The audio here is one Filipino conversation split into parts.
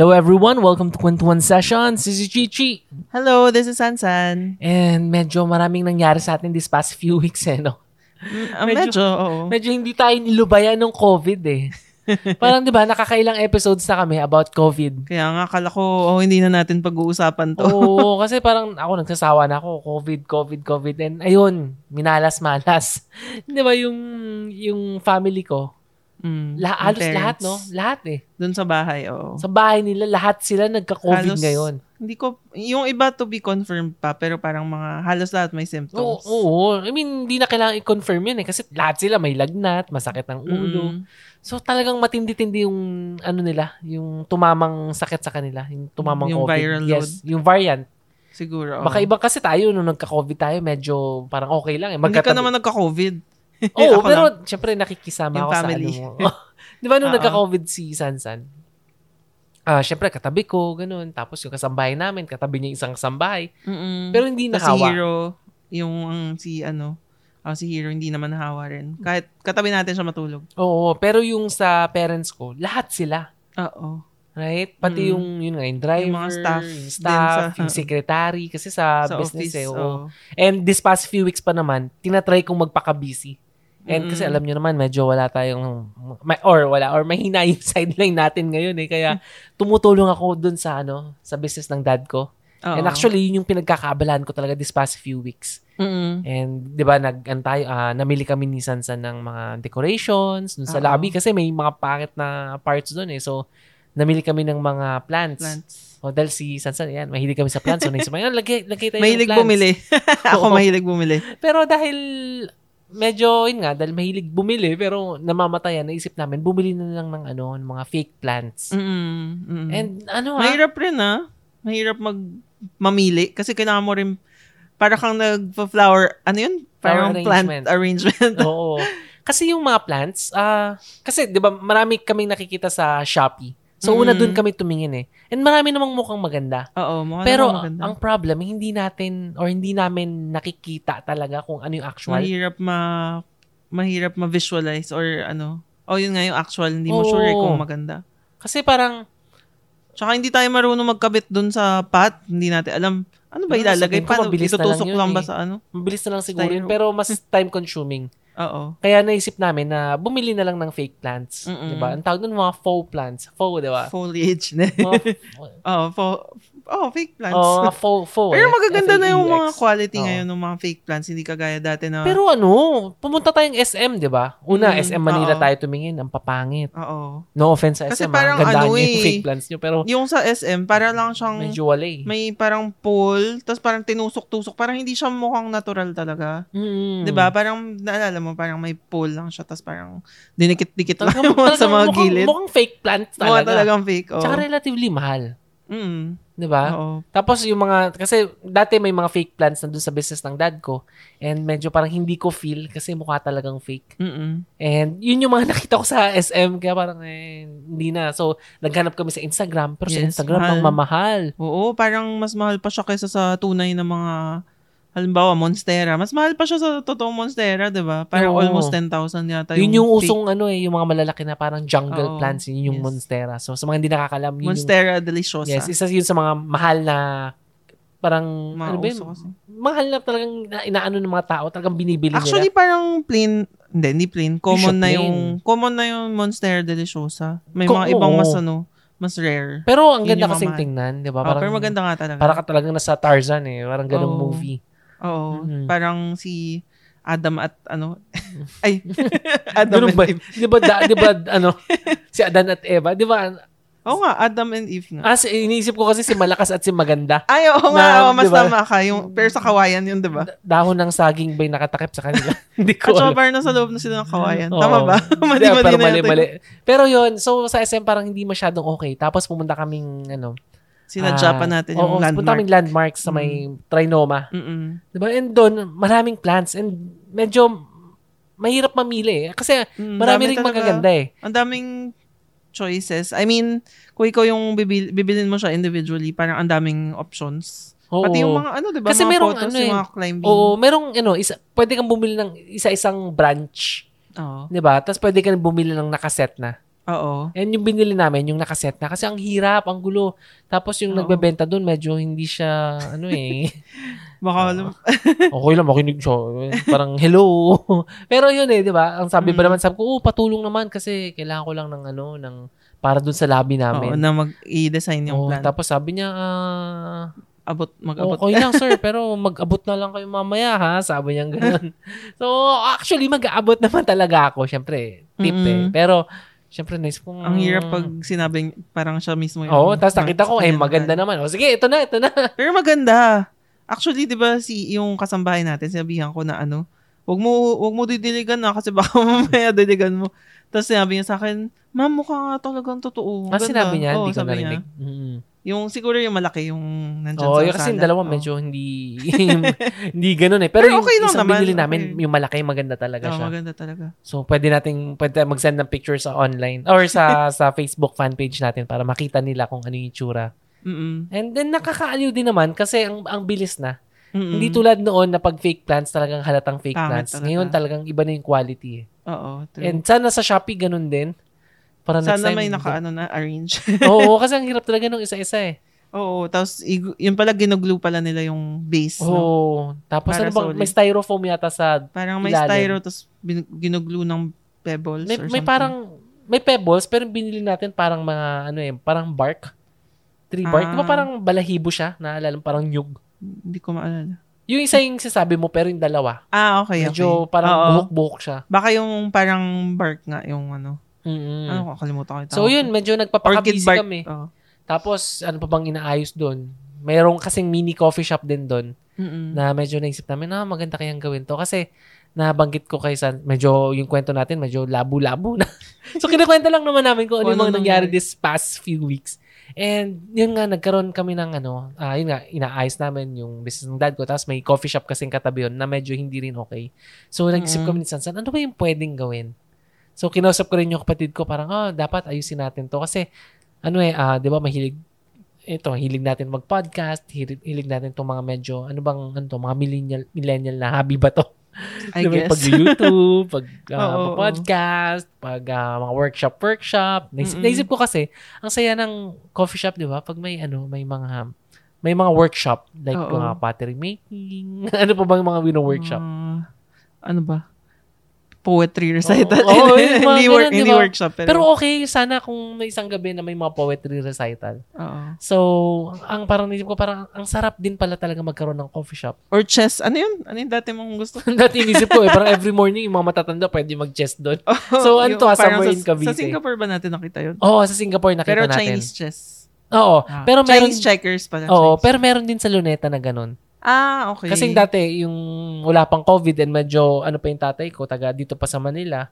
Hello everyone, welcome to Kwentuhan Sessions. This is Chichi. Hello, this is Sansan. And medyo maraming nangyari sa atin this past few weeks eh, no? Uh, medyo, medyo, oo. medyo hindi tayo nilubayan ng COVID eh. Parang 'di ba, nakakailang episodes na kami about COVID. Kaya nga akala ko oh, hindi na natin pag-uusapan 'to. Oo, kasi parang ako nagsasawa na ako, COVID, COVID, COVID and ayun, minalas-malas. 'Di ba yung yung family ko, Mm, La- halos parents. lahat, no? Lahat eh. Doon sa bahay, oo. Sa bahay nila, lahat sila nagka-COVID Halos- ngayon. Hindi ko, yung iba to be confirmed pa, pero parang mga halos lahat may Oo, symptoms. oo. I mean, hindi na kailangan i-confirm yun eh. Kasi lahat sila may lagnat, masakit ng ulo. Mm. So talagang matindi-tindi yung ano nila, yung tumamang sakit sa kanila, yung tumamang Yung COVID. viral yes, yung variant. Siguro, oo. Baka iba kasi tayo nung nagka-COVID tayo, medyo parang okay lang eh. Hindi ka naman nagka-COVID. Oo, Ako pero lang. syempre nakikisama Yung ako family. sa ano mo. Di ba nung nagka-COVID si Sansan? Ah, syempre katabi ko, ganun. Tapos yung kasambahay namin, katabi niya isang kasambahay. Mm-mm. Pero hindi nahawa. Si Hero, yung ang si ano, ah, si Hero hindi naman nahawa rin. Kahit katabi natin siya matulog. Oo, pero yung sa parents ko, lahat sila. Oo. Right? Pati Mm. yung, yun nga, yung driver, Yung mga staff yung, staff, sa- yung secretary, kasi sa, Sa business office, eh. oo. oo. And this past few weeks pa naman, tinatry kong magpaka-busy. And kasi Mm. alam nyo naman, medyo wala tayong, may, or wala, or mahina yung sideline natin ngayon eh. Kaya tumutulong ako dun sa, ano, sa business ng dad ko. Oo. And actually, yun yung pinagkakaabalahan ko talaga this past few weeks. Mm-mm. And 'di ba nag an tayo ah, namili kami ni Sansan ng mga decorations dun sa Oo. lobby kasi may mga pangit na parts doon eh. So namili kami ng mga plants. Plants. O dahil si Sansan yan, mahilig kami sa plants. So naisip yan, lagay, lagay tayo Mahilig ng plants. bumili. Ako mahilig bumili. Pero dahil medyo, yun nga, dahil mahilig bumili, pero namamatayan, naisip namin, bumili na lang ng ano, ng mga fake plants. Mm-mm. Mm-mm. And ano ah, Mahirap rin ah. Mahirap mag mamili kasi kailangan mo rin para kang nag-flower, ano yun? Flower Parang plant arrangement. arrangement. Oo. Kasi yung mga plants, ah, kasi 'di ba marami kaming nakikita sa Shopee. So una Mm. doon kami tumingin eh. And marami namang mukhang maganda. Oo, mukha Pero maganda. ang problem, hindi natin or hindi namin nakikita talaga kung ano yung actual. mahirap ma mahirap ma-visualize or ano. Oh, yun nga yung actual, hindi mo Oo. sure eh kung maganda. Kasi parang Tsaka hindi tayo marunong magkabit dun sa pot. Hindi natin alam. Ano ba Pero ilalagay? Paano? lang Itutusok yun lang ba eh. sa ano? mabilis na lang siguro yun, pero mas time consuming. Oo. Kaya naisip namin na bumili na lang ng fake plants. Mm-mm. 'Di ba? Ang tawag nun mga faux plants. Faux, 'di ba? Foliage na. Mga, Oo, fo- oh, fake plants. oh, mga faux, faux. Pero eh. magaganda na yung mga quality Oo. ngayon ng mga fake plants. Hindi kagaya dati na... Pero ano, pumunta tayong SM, di ba? Una, Mm, SM Manila oo. tayo tumingin. Ang papangit. Oo. No offense sa Kasi SM, parang ah. Gandaan ano niyo yung eh, fake plants niyo. Pero Yung sa SM, para lang siyang... medyo wala eh. May parang pole, tapos parang tinusok-tusok. Parang hindi siya mukhang natural talaga. Mm. 'Di ba Parang, naalala mo, parang may pole lang siya, tapos parang dinikit-dikit lang Talagang, sa mga mukhang, gilid. Mukhang fake plant talaga. talagang fake, oh. Tsaka relatively mahal. Mm. Di ba? Tapos yung mga, kasi dati may mga fake plants na doon sa business ng dad ko. And medyo parang hindi ko feel kasi mukha talagang fake. Mm-mm. And yun yung mga nakita ko sa SM. Kaya parang eh, hindi na. So, naghanap kami sa Instagram. Pero sa Yes, Instagram, mahal. ang mamahal. Oo, parang mas mahal pa siya kaysa sa tunay na mga halimbawa Monstera. Mas mahal pa siya sa totoong Monstera, 'di ba? Parang Oo. almost 10,000 yata Yun yung fake usong ano eh, yung mga malalaki na parang jungle Oo. plants, yun yung Yes. monstera. So sa mga hindi nakakalam, yun Monstera deliciosa. yung, yes, isa yun sa mga mahal na parang, Mga ano ba yun? uso kasi. Mahal na talagang na- inaano ng mga tao, talagang binibili Actually, nila. parang plain, hindi, hindi plain. Common siya na plain. yung, common na yung Monstera deliciosa. May Ko- mga ibang oo. mas ano, mas rare. Pero ang Yun ganda yung kasing mamahal. tingnan, di ba? Oh, Parang, pero maganda nga talaga. Para ka talagang nasa Tarzan eh. Parang ganong Oo. movie. Oo. Mhm. Parang si Adam at ano, ay, Adam Ganun and ba? Eve. Di ba, da, di ba, ano, si Adan at Eva, di ba? Oo nga, Adam and Eve nga. Ah, si, iniisip ko kasi si Malakas at si Maganda. Ay, oo nga, Na, oo, mas di ba? tama ka. Yung, pero sa kawayan yun, di ba? Da- Dahon ng saging ba'y nakatakip sa kanila? Hindi ko At saka parang nasa loob na sila ng kawayan. Oo. Tama ba? mali, Hindi, mali mali, mali. Pero yun, so sa SM parang hindi masyadong okay. Tapos pumunta kaming, ano, Sinadya pa ah, natin oo, yung Pumunta landmark. kaming landmark sa may Trinoma. Mm-mm. Diba? And doon, maraming plants. And medyo mahirap mamili eh. Kasi Mm, marami rin talaga. magaganda eh. Ang daming choices. I mean, kung ikaw yung bibil, bibilin mo siya individually, parang ang daming options. Oo. Pati yung mga ano, di ba? Kasi mga merong photos, ano yung eh. mga climbing. Oo, merong ano, isa, pwede kang bumili ng isa-isang branch. Oo. 'Di ba? Tapos pwede ka bumili ng nakaset na. Oo. And yung binili namin, yung nakaset na. Kasi ang hirap, ang gulo. Tapos yung Oo. nagbebenta doon, medyo hindi siya, ano eh. Baka, Oo. alam- okay lang, makinig siya. Parang, hello. Pero yun eh, di ba? Ang sabi ba Mm. naman, sabi ko, oh, patulong naman kasi kailangan ko lang ng ano, ng, para doon sa lobby oo, namin. na mag-i-design yung Oo, plan. tapos sabi niya, ah, abot, mag-abot. okay lang sir, pero mag-abot na lang kayo mamaya ha, sabi niya gano'n. so, actually, mag-aabot naman talaga ako, syempre, tip eh. Mm-mm. Pero, syempre, nice kung... Ang hirap pag sinabing parang siya mismo yung... Oo, tapos nakita ko, eh, maganda naman. O, sige, ito na, ito na. Pero maganda. Actually, 'di ba si yung kasambahay natin, sinabihan ko na ano, wag mo wag mo didiligan na kasi baka mamaya didiligan mo. Tapos sinabi niya sa akin, "Ma'am, mukha nga talagang totoo." Ah, Ganda." sinabi niya, hindi ko narinig. Mm. Yung siguro yung malaki yung nandiyan Oo, sa yung kasi yung dalawa Oo. medyo hindi hindi ganun eh. Pero, Pero yung okay isang naman, binili namin, okay. yung malaki, maganda talaga Oo, siya. maganda talaga. So, pwede nating pwede mag-send ng picture sa online or sa sa Facebook fan page natin para makita nila kung ano yung itsura. Mm. And then, nakakaaliw din naman kasi ang, ang bilis na. Mm-mm. Hindi tulad noon na pag fake plants, talagang halatang fake Pangit plants. talaga. Ngayon talagang iba na yung quality eh. Oo, true. And sana sa Shopee ganun din. Para next Sana time, may naka-ano na arrange. Oo, kasi ang hirap talaga nung isa-isa eh. Oo, tapos yun pala ginuglu pala nila yung base. Oo. no? Tapos Para ano bang, solid. may styrofoam yata sa Parang may ilalim. styro tapos ginuglu ng pebbles May, or may something. parang, may pebbles, pero binili natin parang mga, ano eh, parang bark. Tree bark. Di ba Ah. parang balahibo siya? Naalala parang nyug. Hindi ko maalala. Yung isa yung sasabi mo, pero yung dalawa. Ah, okay, Medyo okay. parang buhok-buhok siya. Baka yung parang bark nga, yung ano. Mm-mm. Ano, kakalimutan ko yung so yun, medyo nagpapakabisi kami. Oo. Tapos, ano pa bang inaayos doon? Mayroong kasing mini coffee shop din doon Mm-mm. na medyo naisip namin, ah, maganda kayang gawin to. Kasi, nabanggit ko kay San, medyo yung kwento natin, medyo labo-labo na. so, kinakwento lang naman namin kung ano yung mga ano nangyari this past few weeks. And, yun nga, nagkaroon kami ng ano, ah, yun nga, inaayos namin yung business ng dad ko. Tapos may coffee shop kasing katabi yun na medyo hindi rin okay. So, nag-isip Mm. kami ni Sansan, ano ba yung pwedeng gawin? So, kinausap ko rin yung kapatid ko, parang, oh, dapat ayusin natin to. Kasi, ano eh, ah, di ba, mahilig, ito, hilig natin mag-podcast, hilig, hilig natin itong mga medyo, ano bang, ano to, mga millennial, millennial na hobby ba to? I Diba, guess. Pag YouTube, pag ah, Oo, oo. podcast, pag ah, mga workshop, workshop. Naisip, Mm-mm. naisip ko kasi, ang saya ng coffee shop, di ba? Pag may, ano, may mga, may mga workshop, like Oo. mga pottery making, ano pa bang mga wino-workshop? Ah, ano ba? Poetry recital. Oo, yung mga hindi, ganun, work, di hindi ba? workshop. Pero, Pero okay, sana kung may isang gabi na may mga poetry recital. oo. So, ang parang naisip ko, parang ang sarap din pala talaga magkaroon ng coffee shop. Or chess. Ano yun? Ano yung dati mong gusto? Dati inisip ko eh, parang every morning yung mga matatanda pwede mag-chess doon. So, ano to, ah, somewhere sa, in Cavite. Sa Singapore ba natin nakita yun? Oo, sa Singapore nakita Pero natin. Chinese chess. Oo, Ah, pero meron Chinese checkers pala. Oo, Chinese. pero meron din sa Luneta na ganun. Ah, okay. Kasi dati yung wala pang COVID and medyo ano pa yung tatay ko, taga dito pa sa Manila,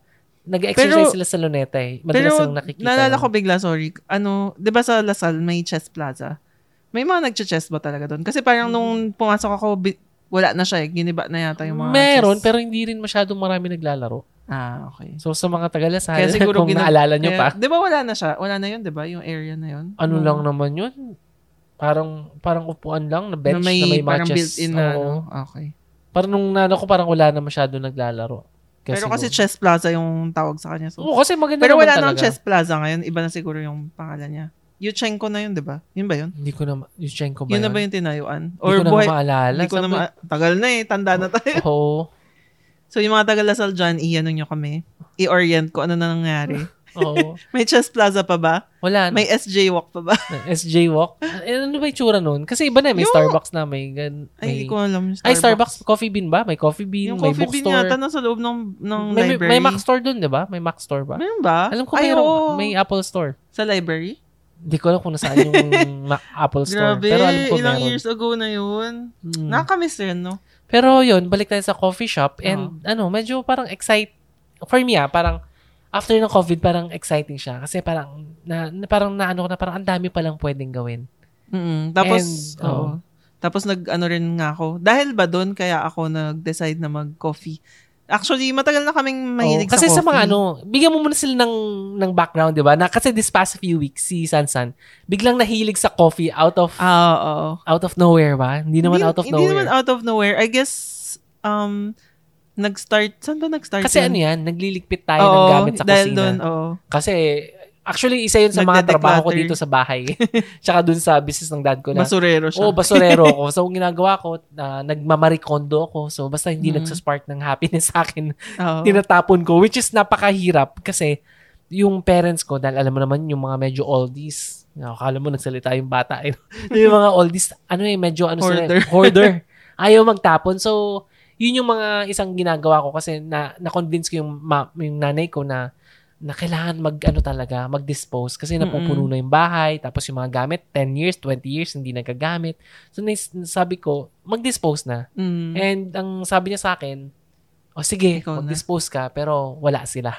nag-exercise Pero- sila sa Luneta eh. Madalas Pero yung nakikita. naalala nun. ko bigla, sorry. Ano, 'di ba sa Lasal may chess plaza? May mga nagche-chess ba talaga doon? Kasi parang nung pumasok ako, bi- wala na siya eh. Giniba na yata yung mga Meron, chess. pero hindi rin masyadong marami naglalaro. Ah, okay. So, sa mga Tagalasal, Kaya siguro kung gina- naalala nyo pa, Kaya- 'Di ba wala na siya? Wala na 'yun, 'di ba? Yung area na 'yun. ano Nung- lang naman yun? Parang parang upuan lang na bench na may, na may parang matches. built-in na, Oo. ano? Okay. Parang nung nano ko, parang wala na masyado naglalaro. Kaya Pero siguro- kasi Chess Plaza yung tawag sa kanya. So. Oo, kasi maganda Pero naman wala talaga. nang Chess Plaza ngayon. Iba na siguro yung pangalan niya. Yuchenko na yun, di ba? Yun ba yun? Hindi ko na, ma- Yushchenko ba Yun yun? na ba yung tinayuan? Hindi ko na buhay- maalala. Hindi ko na Sabi- ma- Tagal na eh. Tanda na tayo. Oo. So yung mga taga-Lasal dyan, i-ano nyo kami. I-orient ko ano na nangyari. Oo. May Chess Plaza pa ba? Wala. May SJ Walk pa ba? SJ Walk. Eh, ano ba yung tsura nun? Kasi iba na, may Yung- Starbucks na, may... Gan, Ay, hindi may ko alam. ay, Starbucks. Coffee bean ba? May coffee bean, Yung may coffee bean bookstore. yata nasa loob ng, ng may, may, library. may Mac store dun, di ba? May Mac store ba? Meron ba? Alam ko Ay, mayroon. oo. May Apple store. Sa library? Hindi ko alam kung nasaan yung Mac, Apple store. Grabe, Pero alam ko ilang meron. years ago na yun. Mm. Nakakamiss rin, no? Pero yun, balik tayo sa coffee shop and ano, medyo parang excite for me ah, parang after ng COVID, parang exciting siya. Kasi parang, na, na- parang naano ko na, parang ang dami palang pwedeng gawin. mm Tapos, And, oo. Tapos nag-ano rin nga ako. Dahil ba doon, kaya ako nag-decide na mag-coffee. Actually, matagal na kaming mahilig Oo, kasi sa sa coffee. mga ano, bigyan mo muna sila ng, ng background, di ba? Na, kasi this past few weeks, si Sansan, biglang nahilig sa coffee out of Ah, oo. out of nowhere ba? Hindi naman Hindi- out of Hindi nowhere. naman out of nowhere. I guess, um, nag-start, saan ba nag-start kasi yun? ano yan, nagliligpit tayo ng Oo, gamit sa dahil kusina. doon, oo. Kasi Actually, isa yun sa mga trabaho ko dito sa bahay. Tsaka dun sa business ng dad ko na. Basurero siya. Oo, basurero ako. So, ang ginagawa ko, uh, nagmamarikondo ako. So, basta hindi Mhm. nagsaspark ng happiness sa akin, Oo. tinatapon ko. Which is napakahirap kasi yung parents ko, dahil alam mo naman yung mga medyo oldies, akala mo nagsalita yung bata. eh. yung mga oldies, ano eh, medyo ano sila, Hoarder. eh, hoarder. Ayaw magtapon. So, yun yung mga isang ginagawa ko kasi na, na-convince ko yung, ma, yung nanay ko na na kailangan mag ano talaga, mag-dispose kasi napupuno na yung bahay, tapos yung mga gamit 10 years, 20 years hindi nagagamit. So nais- sabi ko, mag-dispose na. Mm. And ang sabi niya sa akin, o sige, Ikaw na." mag-dispose ka pero wala sila.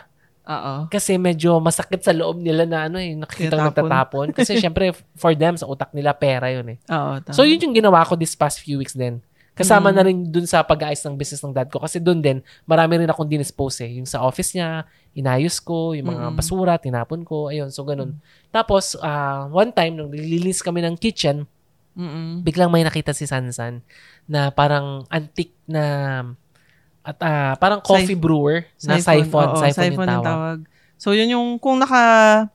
Oo. Kasi medyo masakit sa loob nila na ano eh, nakikita ko nagtatapon. Kasi syempre for them sa utak nila pera yun eh. Oo, tama. So yun yung ginawa ko this past few weeks din. Kasama Mm. na rin dun sa pag-aayos ng business ng dad ko. Kasi dun din, marami rin akong dinispose eh. Yung sa office niya, inayos ko. Yung mga Mm. basura, tinapon ko. Ayun, so ganun. Tapos, ah, one time, nung nililinis kami ng kitchen, Mm-mm. biglang may nakita si Sansan na parang antique na at ah, parang coffee brewer na siphon. Oo, siphon, yung tawag. tawag. So, yun yung, kung naka,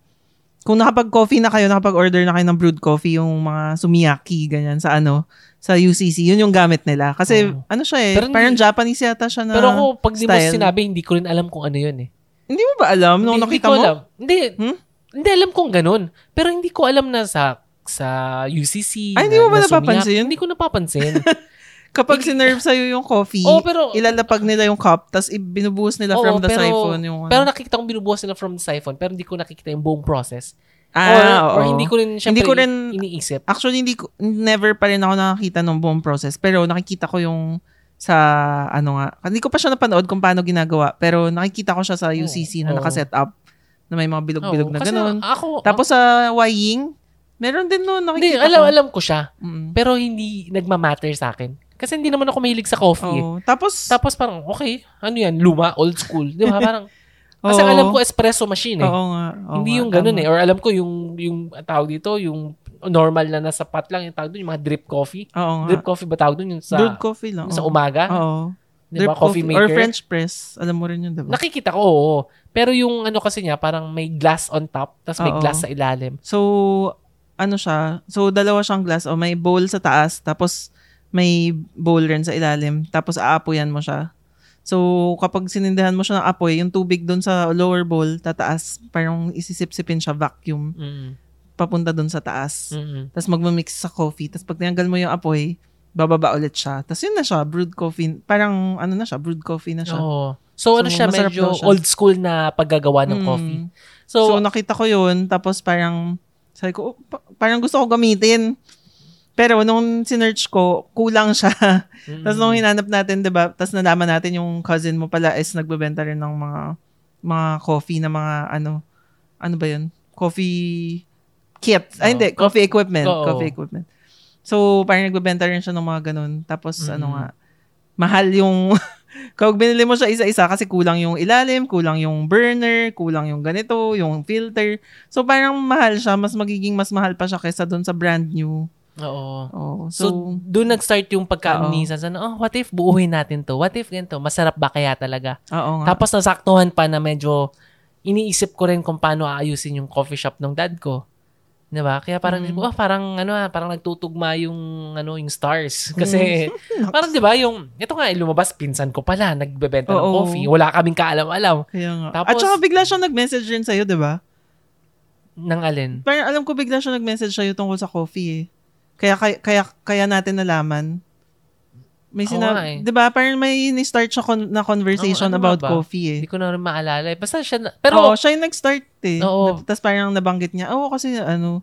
kung nakapag-coffee na kayo, nakapag-order na kayo ng brewed coffee, yung mga sumiyaki, ganyan, sa ano, sa UCC, yun yung gamit nila. Kasi, Oo. ano siya eh, Pero parang Japanese yata siya na, Pero ako, pag di mo style. sinabi, hindi ko rin alam kung ano yun eh. hindi mo ba alam nung hindi, nakita hindi ko mo? Alam. Hindi, Hmm? hindi alam kung ganun. Pero hindi ko alam na sa sa UCC. Ay, hindi mo ba na napapansin? Hindi ko napapansin. Kapag sinerve sa'yo yung coffee, Oo, pero- ilalapag nila yung cup, tapos binubuhos nila Oo, from the pero- siphon. Yung, ano. pero nakikita kong binubuhos nila from the siphon, pero hindi ko nakikita yung buong process. Ah, or, oo. or hindi ko rin, syempre, Hindi ko rin- iniisip. Actually, hindi ko, never pa rin ako nakakita ng buong process. Pero nakikita ko yung sa, ano nga, hindi ko pa siya napanood kung paano ginagawa. Pero nakikita ko siya sa UCC na Oo. nakaset up na may mga bilog-bilog Oo, na ganun. Ako, Tapos sa Ying, meron din noon hindi, nakikita alam, ko. alam ko siya. Mm. Pero hindi nagmamatter sa akin. Kasi hindi naman ako mahilig sa coffee. eh. Oo. Tapos, Tapos parang, okay, ano yan, luma, old school. Di ba? Parang, kasi Oo. alam ko espresso machine eh. oo nga. oo hindi nga, yung ganun tama. eh. Or alam ko yung, yung tawag dito, yung normal na nasa pot lang, yung tawag doon, yung mga drip coffee. Oo nga. Drip coffee ba tawag doon? Yung sa, Brewed coffee lang. yung sa oo. umaga? Oo. Di ba? Drip Coffee maker? Or French press. Alam mo rin yun, diba? Nakikita ko, oo. Pero yung ano kasi niya, parang may glass on top, tapos may Oo. glass sa ilalim. So, ano siya? So, dalawa siyang glass. O may bowl sa taas, tapos may bowl rin sa ilalim. Tapos, aapoyan mo siya. So, kapag sinindihan mo siya ng apoy, yung tubig doon sa lower bowl, tataas. Parang isisip-sipin siya, vacuum, Mm. papunta doon sa taas. Mm. Tapos, magmamix sa coffee. Tapos, pag tinanggal mo yung apoy, bababa ulit siya. Tapos, yun na siya, brewed coffee. Parang, ano na siya, brewed coffee na siya. Oo. So, ano So, siya, masarap medyo siya. old school na paggagawa ng Mm. coffee. So, So, nakita ko yun, tapos parang, sabi ko, oh, pa- parang gusto ko gamitin. Pero nung sinearch ko, kulang siya. mm. tapos nung hinanap natin, di ba, tapos nalaman natin yung cousin mo pala is nagbebenta rin ng mga mga coffee na mga ano, ano ba yun? Coffee kit. Ay, hindi. Coffee equipment. Oo. Coffee equipment. So, parang nagbebenta rin siya ng mga ganun. Tapos, Mm. ano nga, mahal yung, kapag binili mo siya isa-isa kasi kulang yung ilalim, kulang yung burner, kulang yung ganito, yung filter. So, parang mahal siya. Mas magiging mas mahal pa siya kaysa doon sa brand new. Oo. Oh, So, so, doon nag-start yung pagkaano Oo. ni Sansan, oh, what if buuhin natin to? What if ganito? Masarap ba kaya talaga? oo nga. Tapos nasaktuhan pa na medyo iniisip ko rin kung paano aayusin yung coffee shop ng dad ko. 'Di ba? Kaya parang Mm. oh, parang ano ah, parang nagtutugma yung ano yung stars kasi Mm. parang 'di ba yung ito nga eh, lumabas pinsan ko pala nagbebenta ng Oo. coffee. Wala kaming kaalam-alam. Tapos- At saka bigla siya nag-message rin sa'yo, di ba? ng alin. Parang alam ko bigla siya nag-message sa'yo tungkol sa coffee eh. Kaya, kaya, kaya, kaya natin nalaman. May sinabi, eh. di ba? Parang may ni-start siya con- na conversation Ano- ano about ba? coffee eh. Hindi ko na rin maalala. eh. Basta siya na, Pero, pero siya yung nag-start eh. Oo. Tapos parang nabanggit niya, oo kasi ano,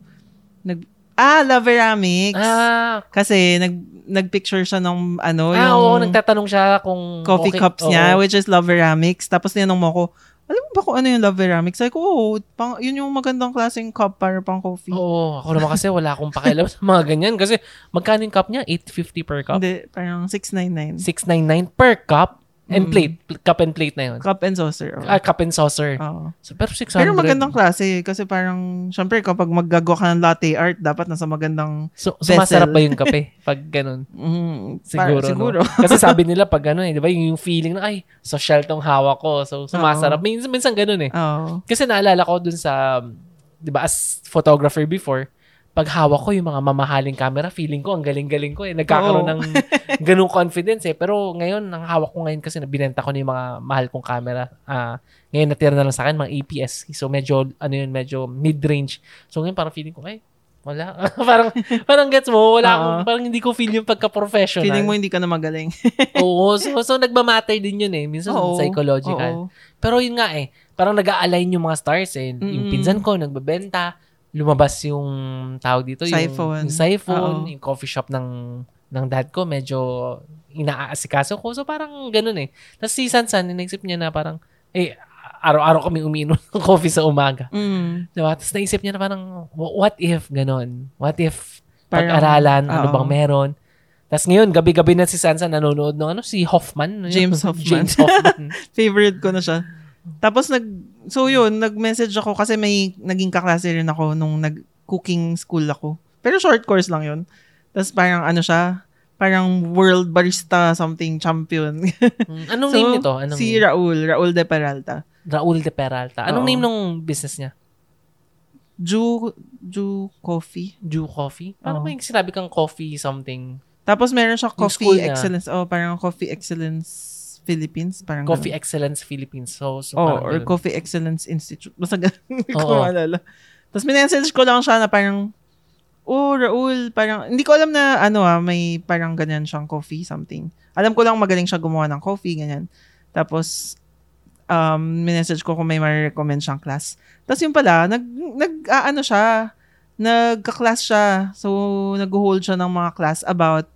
nag, ah, Loveramics. ah, Kasi nag, nag-picture siya ng ano, ah, yung oo, nagtatanong siya kung coffee okay- cups oo. niya, which is Loveramics. Tapos tinanong mo ko, alam mo ba kung ano yung Loveramics? Sabi ko, oo, pang, yun yung magandang klaseng cup para pang coffee. Oo, ako naman kasi wala akong pakialam sa mga ganyan. Kasi magkano yung cup niya? 850 per cup? Hindi, parang 699. 699 per cup and Mm. plate. Cup and plate na yun. Cup and saucer. oo. Ah, cup and saucer. Oo. So, pero 600. Pero magandang klase kasi parang, syempre kapag maggagawa ka ng latte art, dapat nasa magandang, So, vessel. sumasarap ba yung kape pag ganun? mm, Siguro, para- siguro. no? Kasi sabi nila pag ano eh, di ba, yung, yung feeling na, ay, social tong hawak ko. So, sumasarap. Minsan, minsan ganun eh. Oo. Kasi naalala ko dun sa 'di ba, as photographer before, pag hawak ko yung mga mamahaling camera, feeling ko ang galing-galing ko eh. Nagkakaroon Oo. ng ganung confidence eh. Pero ngayon, ang hawak ko ngayon kasi binenta ko na yung mga mahal kong camera. Ah, ngayon natira na lang sa akin mga APS. So medyo ano yun, medyo mid-range. So ngayon parang feeling ko, ay, wala. parang parang gets mo, wala akong, parang hindi ko feel yung pagka-professional. Feeling mo hindi ka na magaling. Oo, so, so nagmamatter din yun eh. Minsan Oo. psychological. Oo. Pero yun nga eh, parang nag-a-align yung mga stars eh. Yung Mm-mm. pinsan ko, nagbebenta, lumabas yung tawag dito, yung Siphon. yung, siphon, Oo. yung coffee shop ng ng dad ko, medyo inaasikaso ko. So parang ganun eh. Tapos si Sansan, inaisip niya na parang, eh, araw-araw kami umiinom ng coffee sa umaga. Mm. Diba? Tapos naisip niya na parang, "Wh- what if ganun? What if Parang- pag-aralan, ano bang meron? Tapos ngayon, gabi-gabi na si Sansa nanonood ng ano, si Hoffman. Ano? James Hoffman. James Hoffman. Favorite ko na siya. Tapos nag so yun, nag-message ako kasi may naging kaklase rin ako nung nag-cooking school ako. Pero short course lang yun. Tapos parang ano siya, parang world barista something champion. Mm, Anong So, name nito? Anong si name? Raul, Raul de Peralta. Raul de Peralta. Anong Oo. name ng business niya? Ju, Ju Coffee. Jew Coffee? Oo. ba yung sinabi kang coffee something? Tapos meron siya Coffee. Excellence. Oh, parang Coffee Excellence Philippines. Parang Coffee ganun. Excellence Philippines. So, so Oh, or ganun. Coffee Excellence Institute. Basta ganun. Hindi ko maalala. Tapos minessage ko lang siya na parang, oh, Raul, parang, hindi ko alam na, ano ah, may parang ganyan siyang coffee, something. Alam ko lang magaling siya gumawa ng coffee, ganyan. Tapos, um, minessage ko kung may ma-recommend siyang class. Tapos yun pala, nag, nag, ah, ano siya, nagka-class siya. So, nag-hold siya ng mga class about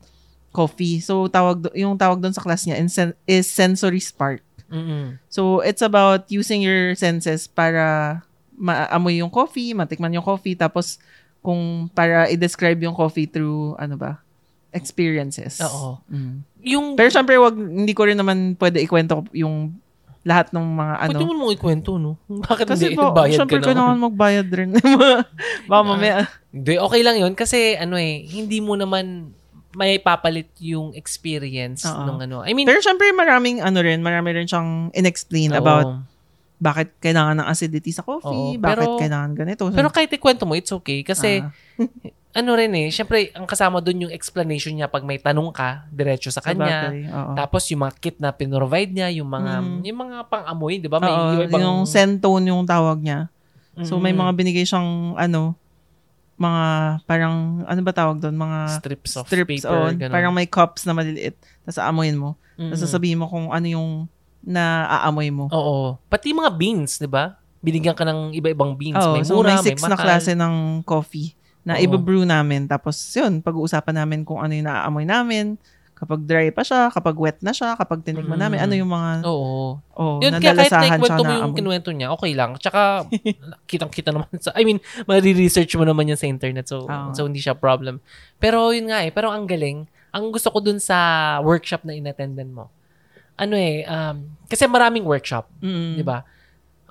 coffee. So, tawag, do- yung tawag doon sa class niya is, is Sensory Spark. Mm-mm. So, it's about using your senses para maamoy yung coffee, matikman yung coffee, tapos kung para i-describe yung coffee through, ano ba, experiences. Oo. Mm. Yung, Pero syempre, wag, hindi ko rin naman pwede ikwento yung lahat ng mga ano. pwede mo mo ikwento, no? Bakit Kasi hindi? po, Bayad syempre ka naman. kailangan magbayad rin. Baka mamaya. Hindi, okay lang yun. Kasi, ano eh, hindi mo naman may papalit yung experience Oo. ng ano. I mean, Pero syempre, maraming ano rin, marami rin siyang in-explain oo. about bakit kailangan ng acidity sa Oo, coffee, bakit pero- kailangan ganito. Pero kahit ikwento mo, it's okay. Kasi, Ah. ano rin eh, syempre, ang kasama doon yung explanation niya pag may tanong ka, diretso sa kanya. Sabagay, oo. Tapos yung mga kit na pinrovide niya, yung mga Mm. yung mga pang-amoy, 'di ba? May Oo, iba-ibang yung scent tone yung tawag niya. So may Mm. mga binigay siyang ano, mga parang ano ba tawag doon? Mga strips of strips paper, on, ganun. parang may cups na maliliit. Tapos aamoyin mo. Mm. Tapos sasabihin mo kung ano yung naaamoy mo. Oo. Pati mga beans, 'di ba? Binigyan ka ng iba-ibang beans. Oo, may so mura, may six may na klase ng coffee na Oo. iba-brew namin. Tapos yun, pag-uusapan namin kung ano yung naaamoy namin. Kapag dry pa siya, kapag wet na siya, kapag tinikman Mm. namin, ano yung mga, Oo. oh, Yun, kaya kahit naikwento mo na yung kinuwento niya, okay lang. Tsaka, kitang-kita naman sa, I mean, ma-research mo naman yan sa internet. So, Oo. so hindi siya problem. Pero yun nga eh, pero ang galing. Ang gusto ko dun sa workshop na inattendan mo, ano eh, um, kasi maraming workshop, Mm. di ba?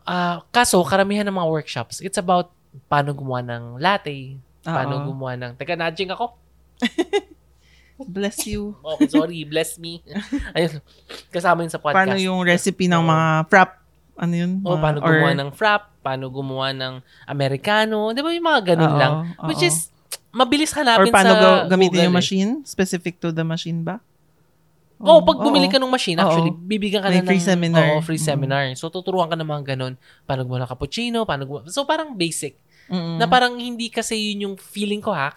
Ah, kaso, karamihan ng mga workshops, it's about paano gumawa ng latte, paano Oo. gumawa ng, teka, nudging ako. Bless you. Okay, sorry, bless me. Ayun, kasama yun sa podcast. Paano yung recipe ng mga frap? Ano yun? O, Mga- paano or- gumawa ng frap, paano gumawa ng Americano, di ba yung mga ganun Oo, lang. oo. Which is, mabilis Or hanapin paano sa ga- gamitin Google yung eh. machine? Specific to the machine ba? Oo, pag bumili ka ng machine, actually, bibigyan ka May na ng free seminar. Oo, free Mm. seminar. So, tuturuan ka ng mga ganun. Paano gumawa ng cappuccino, paano gumawa. So, parang basic. Mm-mm. Na parang hindi kasi yun yung feeling ko ha.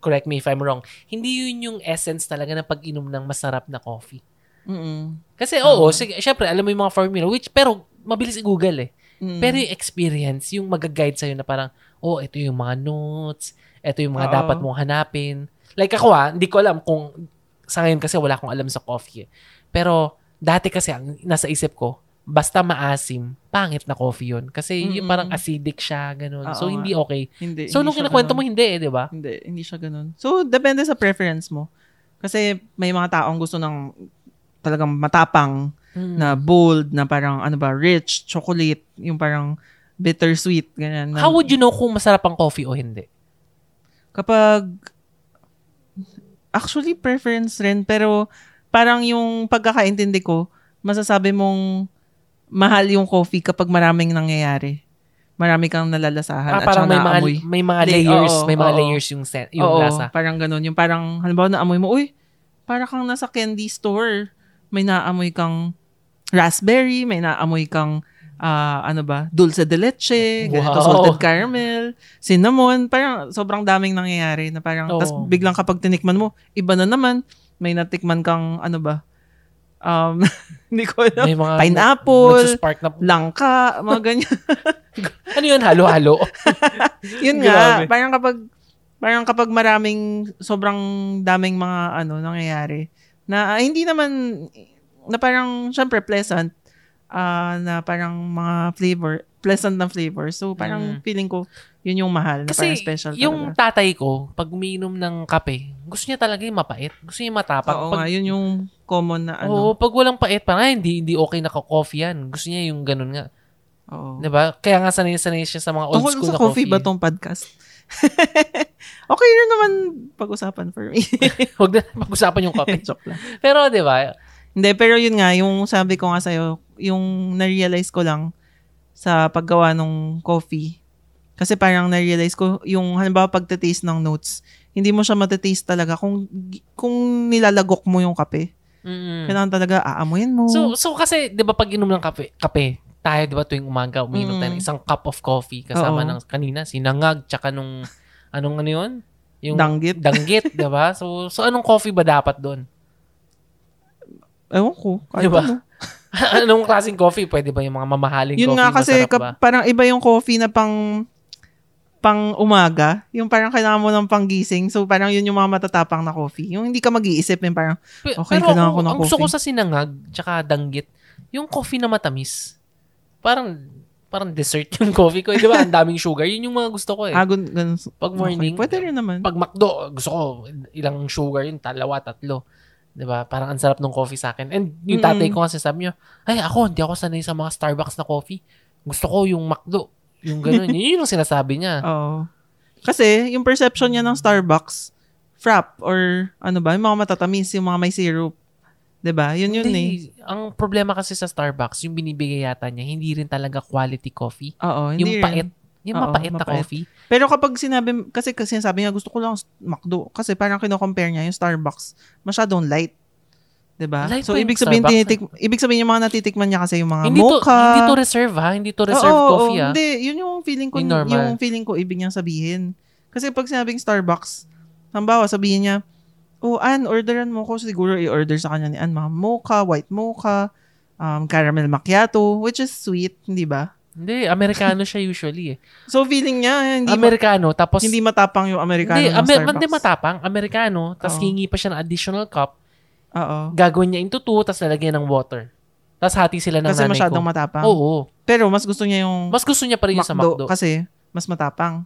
Correct me if I'm wrong. Hindi yun yung essence talaga ng pag-inom ng masarap na coffee. Mm-mm. Kasi oo, Oo. sige, syempre, alam mo yung mga formula, which, pero, mabilis i-google eh. Mm. Pero yung experience, yung mag-guide sa'yo na parang, oh, ito yung mga notes, ito yung mga Oo. dapat mong hanapin. Like ako ah, hindi ko alam kung, sa ngayon kasi wala akong alam sa coffee eh. Pero, dati kasi, ang nasa isip ko, basta maasim, pangit na coffee yun. Kasi yung Mm-mm. parang acidic siya, ganun. Oo so, hindi okay. Hindi. So, hindi nung kinakwento mo, ganun. hindi eh, di ba? Hindi, hindi siya ganun. So, depende sa preference mo. Kasi may mga taong gusto ng talagang matapang Mm. na bold, na parang ano ba, rich, chocolate, yung parang bittersweet, ganyan. How would you know kung masarap ang coffee o hindi? Kapag, actually preference rin, pero parang yung pagkakaintindi ko, masasabi mong mahal yung coffee kapag maraming nangyayari. marami kang nalalasahan Ah, at parang saka may mga, may mga Lay- layers, oo, may mga oo. layers yung, set, yung Oo, lasa. parang ganun. Yung parang, halimbawa naamoy mo, uy, para kang nasa candy store. May naamoy kang raspberry, may naamoy kang ah, ano ba, dulce de leche, ganito, Wow. salted caramel, cinnamon, parang sobrang daming nangyayari na parang, Oo. tas biglang kapag tinikman mo, iba na naman, may natikman kang, ano ba, um, hindi ko alam, May mga pineapple, nagsuspark na, langka, mga ganyan. ano yun, halo-halo? Yun nga, Grabe. parang kapag parang kapag maraming sobrang daming mga ano nangyayari na ah, hindi naman na parang syempre pleasant ah, na parang mga flavor pleasant na flavor. So parang Mm. feeling ko yun yung mahal na parang Kasi special yung talaga. tatay ko, pag umiinom ng kape, gusto niya talaga yung mapait. Gusto niya yung matapang. Oo pag, nga, yun yung common na Oo, ano. pag walang pait, parang "Ay, hindi, hindi okay na coffee yan. Gusto niya yung ganun nga. Oo. 'Di ba? Kaya nga sanay-sanay siya sa mga old Tungkol school na coffee coffee. ba tong podcast? okay rin naman pag-usapan for me. Huwag na pag-usapan yung coffee. Joke lang. Pero 'di ba? Hindi, pero yun nga, yung sabi ko nga sa'yo, yung na-realize ko lang sa paggawa ng coffee. Kasi parang na-realize ko, yung halimbawa pagtataste ng notes, hindi mo siya matataste talaga kung kung nilalagok mo yung kape. Mm. Kailangan talaga aamuin mo. So so kasi 'di ba pag inom ng kape, kape, tayo 'di ba tuwing umaga umiinom tayo ng Mm. isang cup of coffee kasama Oo. ng kanina sinangag tsaka nung anong ano 'yun? Yung Danggit. danggit, 'di ba? So so anong coffee ba dapat doon? Ewan ko. Kahit Diba? ano. anong klaseng coffee? Pwede ba yung mga mamahaling Yun coffee? nga kasi ba? parang iba yung coffee na pang pang umaga. Yung parang kailangan mo ng panggising. So parang yun yung mga matatapang na coffee. Yung hindi ka mag-iisip. Yung parang, okay, pero kailangan ako, ko ng ang gusto ko coffee. sa sinangag tsaka danggit, yung coffee na matamis. Parang parang dessert yung coffee ko. Eh, Di ba? Ang daming sugar. Yun yung mga gusto ko eh. ah, gun, gun, Pag morning, Okay. Pwede rin naman. pag McDo, gusto ko ilang sugar yun, dalawa, tatlo. 'Di ba? Parang ang sarap ng coffee sa akin. And yung tatay ko kasi sabi niya, ay ako, hindi ako sanay sa mga Starbucks na coffee. Gusto ko yung McDo. Yung gano'n. yun yung sinasabi niya. Oo. Kasi, yung perception niya ng Starbucks, frap, or ano ba, yung mga matatamis, yung mga may syrup. 'Di ba Yun yun eh. Hindi. Ang problema kasi sa Starbucks, yung binibigay yata niya, hindi rin talaga quality coffee. Oo, hindi yung rin. pait. Yung Oo, mapait na mapait. coffee. Pero kapag sinabi, kasi kasi sinabi niya, gusto ko lang McDo. Kasi parang kino-compare niya yung Starbucks, masyadong light. 'Di ba Light So, ibig sabihin, Starbucks, tinitik, ibig sabihin yung mga natitikman niya kasi yung mga hindi to, mocha. hindi to reserve ha. Hindi to reserve oo, coffee ha. Hindi, yun yung feeling ko, Yung yung, feeling ko ibig niyang sabihin. Kasi pag sinabing Starbucks, halimbawa sabihin niya, oh, Ann, orderan mo ko. Siguro i-order sa kanya ni Ann, mga mocha, white mocha, um, caramel macchiato, which is sweet, hindi ba? Hindi, Amerikano siya usually eh. So, feeling niya, hindi, ma- Amerikano, tapos... hindi matapang yung Amerikano hindi, ng Amer- Starbucks. hindi matapang. Amerikano, tapos Oo. hingi pa siya ng additional cup. Oo. Gagawin niya into two, tapos lalagyan ng water. Tapos hati sila ng Kasi nanay masyadong ko. matapang. Oo. Pero mas gusto niya yung Mas gusto niya pa rin yung sa McDo, kasi mas matapang.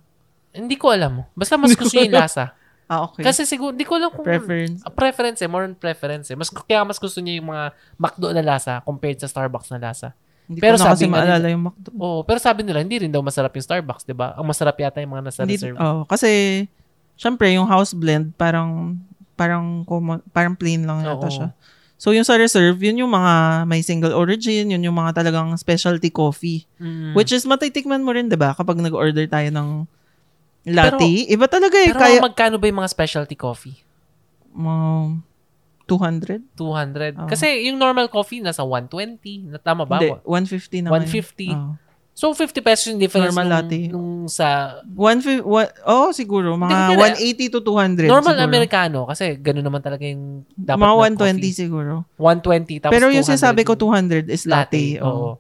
Hindi ko alam. Basta mas gusto niya yung lasa. Ah, okay. Kasi siguro, hindi ko alam kung... Preference. Ah, preference eh. More on preference eh. Mas, kaya mas gusto niya yung mga McDo na lasa compared sa Starbucks na lasa. Hindi Pero ko na kasi sabi nga maalala yung McDo. Oo. Pero sabi nila, hindi rin daw masarap yung Starbucks, di ba? Ang masarap yata yung mga nasa Hindi, reserve. oh, kasi, syempre, yung house blend, parang, parang, parang plain lang yata siya. So, yung sa reserve, yun yung mga may single origin, yun yung mga talagang specialty coffee. Mm. Which is, matitikman mo rin, di ba? Kapag nag-order tayo ng latte, iba talaga eh. Pero kaya, magkano ba yung mga specialty coffee? um, 200? 200. Oo. Kasi yung normal coffee nasa 120. Na tama ba? Hindi, 150 naman. 150. Oh. So 50 pesos yung difference Normal nung, latte. nung sa 150, one, oh, siguro. Mga Hindi, 180 to 200. normal siguro. Americano kasi ganun naman talaga yung dapat Mga na 120 coffee. siguro. 120 tapos Pero yung 200 sinasabi ko 200 is latte. latte. Oo. Oo.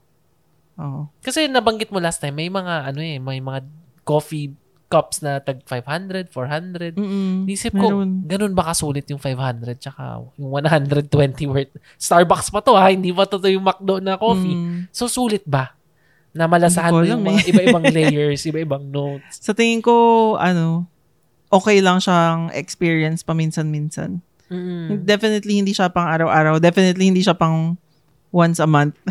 Oo. Kasi nabanggit mo last time may mga ano eh, may mga coffee cups na tag 500, 400. Mm-mm. Nisip ko, Meron. ganun ba kasulit yung 500 tsaka yung 120 worth? Starbucks pa to ha, hindi pa to, to yung McDo na coffee. Mm. So, sulit ba? Na malasahan mo yung alam mga eh. iba-ibang layers, iba-ibang notes. Sa tingin ko, ano, okay lang siyang experience paminsan-minsan. Mm. Definitely hindi siya pang araw-araw. Definitely hindi siya pang once a month.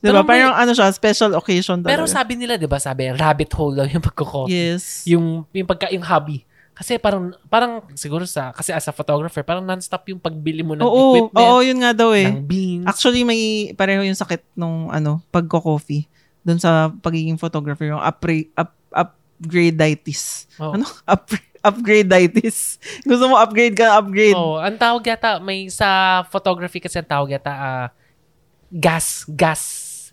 diba? Pero may- Parang ano siya, special occasion talaga. Pero sabi nila, 'di ba, sabi rabbit hole lang yung pagko-coffee. yes. Yung yung pagka yung hobby. Kasi parang parang siguro sa kasi as a photographer, parang non-stop yung pagbili mo ng oo, equipment, oo, yun nga daw eh. ng beans. Actually, may pareho yung sakit nung ano, pagko-coffee. doon sa pagiging photographer, yung upgrade, up, upgradeitis. Oh. Ano? Up, upgradeitis. Gusto mo upgrade ka, upgrade. Oh, ang tawag yata, may sa photography kasi ang tawag yata, ah, gas, gas,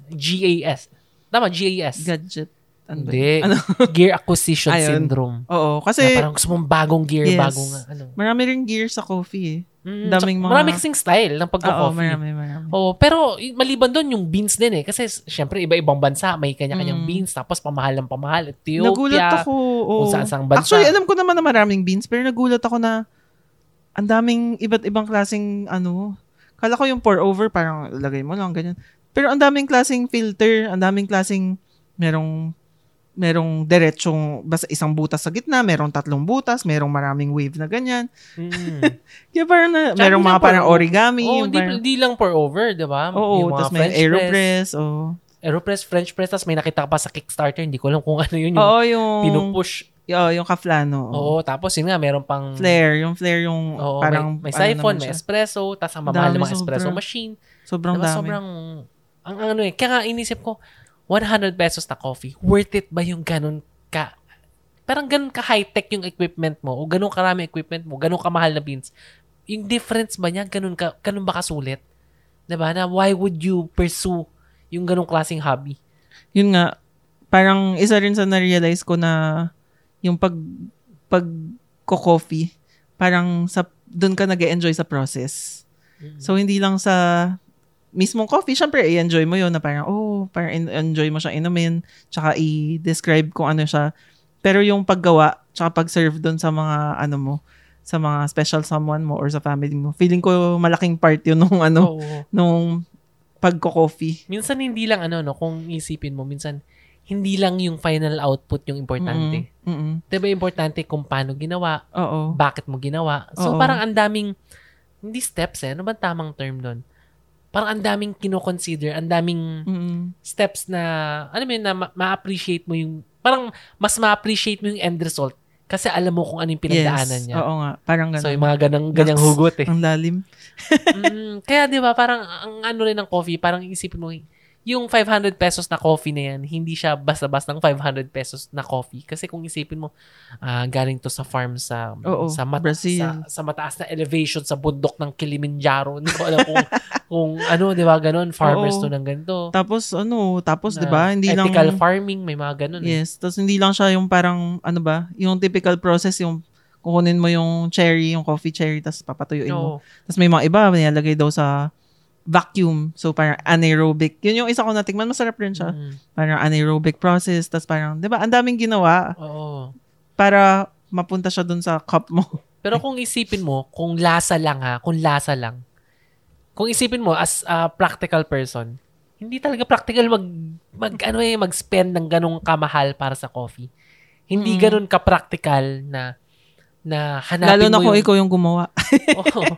GAS. Tama, GAS. Gadget. Ano ba? Hindi. Ano? Gear acquisition Ayun. syndrome. Oo, Na kasi parang gusto mong bagong gear, Yes. bagong ano. marami rin gear sa coffee eh. Mm, Daming mga- Marami kasing style ng Oo, pagka-coffee. marami, marami. Oo, pero maliban doon yung beans din eh. Kasi syempre iba-ibang bansa, may kanya-kanyang Mm. beans, tapos pamahal ng pamahal. Ethiopia, Nagulat ako. Oo. kung saan-saang bansa. Actually, alam ko naman na maraming beans, pero nagulat ako na ang daming iba't ibang klaseng ano. Kala ko yung pour over, parang lagay mo lang, ganyan. Pero ang daming klaseng filter, ang daming klaseng merong merong diretsong basta isang butas sa gitna, merong tatlong butas, merong maraming wave na ganyan. Mm. Kaya parang na, Tsaka merong mga parang origami. Oo, yung hindi, parang, hindi lang pour over, di ba? oo, mga tapos may French aeropress. oo. Aeropress, French press, tapos may nakita ka pa sa Kickstarter, hindi ko alam kung ano yun, yung Oo, yung, pinupush. Oo, yung kaflano. Oo, tapos yun nga, meron pang... Flare, yung flare yung Oo, parang may, may ano siphon, naman may espresso, tapos ang mamahal ng mga espresso machine. Sobrang diba, dami. sobrang, ang ano eh, kaya nga inisip ko, 100 pesos na coffee, worth it ba yung ganun ka, parang ganun ka high-tech yung equipment mo, o ganun karami equipment mo, ganun kamahal na beans, yung difference ba niya, ganun, ka, ganun ba kasulit? Diba? Na why would you pursue yung ganung klaseng hobby? yun nga, parang isa rin sa na-realize ko na yung pag pag coffee parang sa doon ka nag enjoy sa process. So, hindi lang sa mismong coffee, syempre, i-enjoy mo yun na parang, oh, parang in- enjoy mo siya inumin, tsaka i-describe kung ano siya. Pero yung paggawa, tsaka pag-serve doon sa mga, ano mo, sa mga special someone mo or sa family mo. Feeling ko malaking part yun nung ano, Oo. nung pagko-coffee. Minsan hindi lang ano, no, kung isipin mo, minsan hindi lang yung final output yung importante. Mm, mm, mm. Diba importante kung paano ginawa, Oo. bakit mo ginawa. So Oo. parang ang daming, hindi steps eh, ano ba tamang term doon? Parang ang daming kino-consider, ang daming Mm, steps na, ano yun, na ma- ma-appreciate mo yung, parang mas ma-appreciate mo yung end result kasi alam mo kung ano yung pinagdaanan yes. niya. Oo nga. Parang ganun. So yung mga ganang, ganyang hugot eh. Ang lalim. Mm, kaya 'di ba parang ang ano rin ng coffee, parang isipin mo yung 500 pesos na coffee na yan, hindi siya basta-basta ng 500 pesos na coffee. Kasi kung isipin mo, ah, galing to sa farm sa Oo, sa, mata- Brazil. sa, sa mataas na elevation sa bundok ng Kilimanjaro. Hindi ko alam kung, kung ano, di ba, ganun, farmers Oo. to ng ganito. Tapos ano, tapos 'di ba, hindi lang ethical farming, may mga ganun. eh. Yes, tapos hindi lang siya yung parang ano ba, yung typical process yung kukunin mo yung cherry, yung coffee cherry, tapos papatuyuin mo. Oo. Tapos may mga iba, nilalagay daw sa vacuum. So, parang anaerobic. Yun yung isa ko natikman. Masarap rin siya. Mm. Parang anaerobic process. Tapos parang, di ba, ang daming ginawa Oo. para mapunta siya dun sa cup mo. Pero kung isipin mo, kung lasa lang ha, kung lasa lang, kung isipin mo as a practical person, hindi talaga practical mag, mag ano eh, mag-spend ng ganong kamahal para sa coffee. Hindi Mm. ganon ka-practical na na hanapin Lalo na mo kung yung, ikaw yung gumawa. Oo.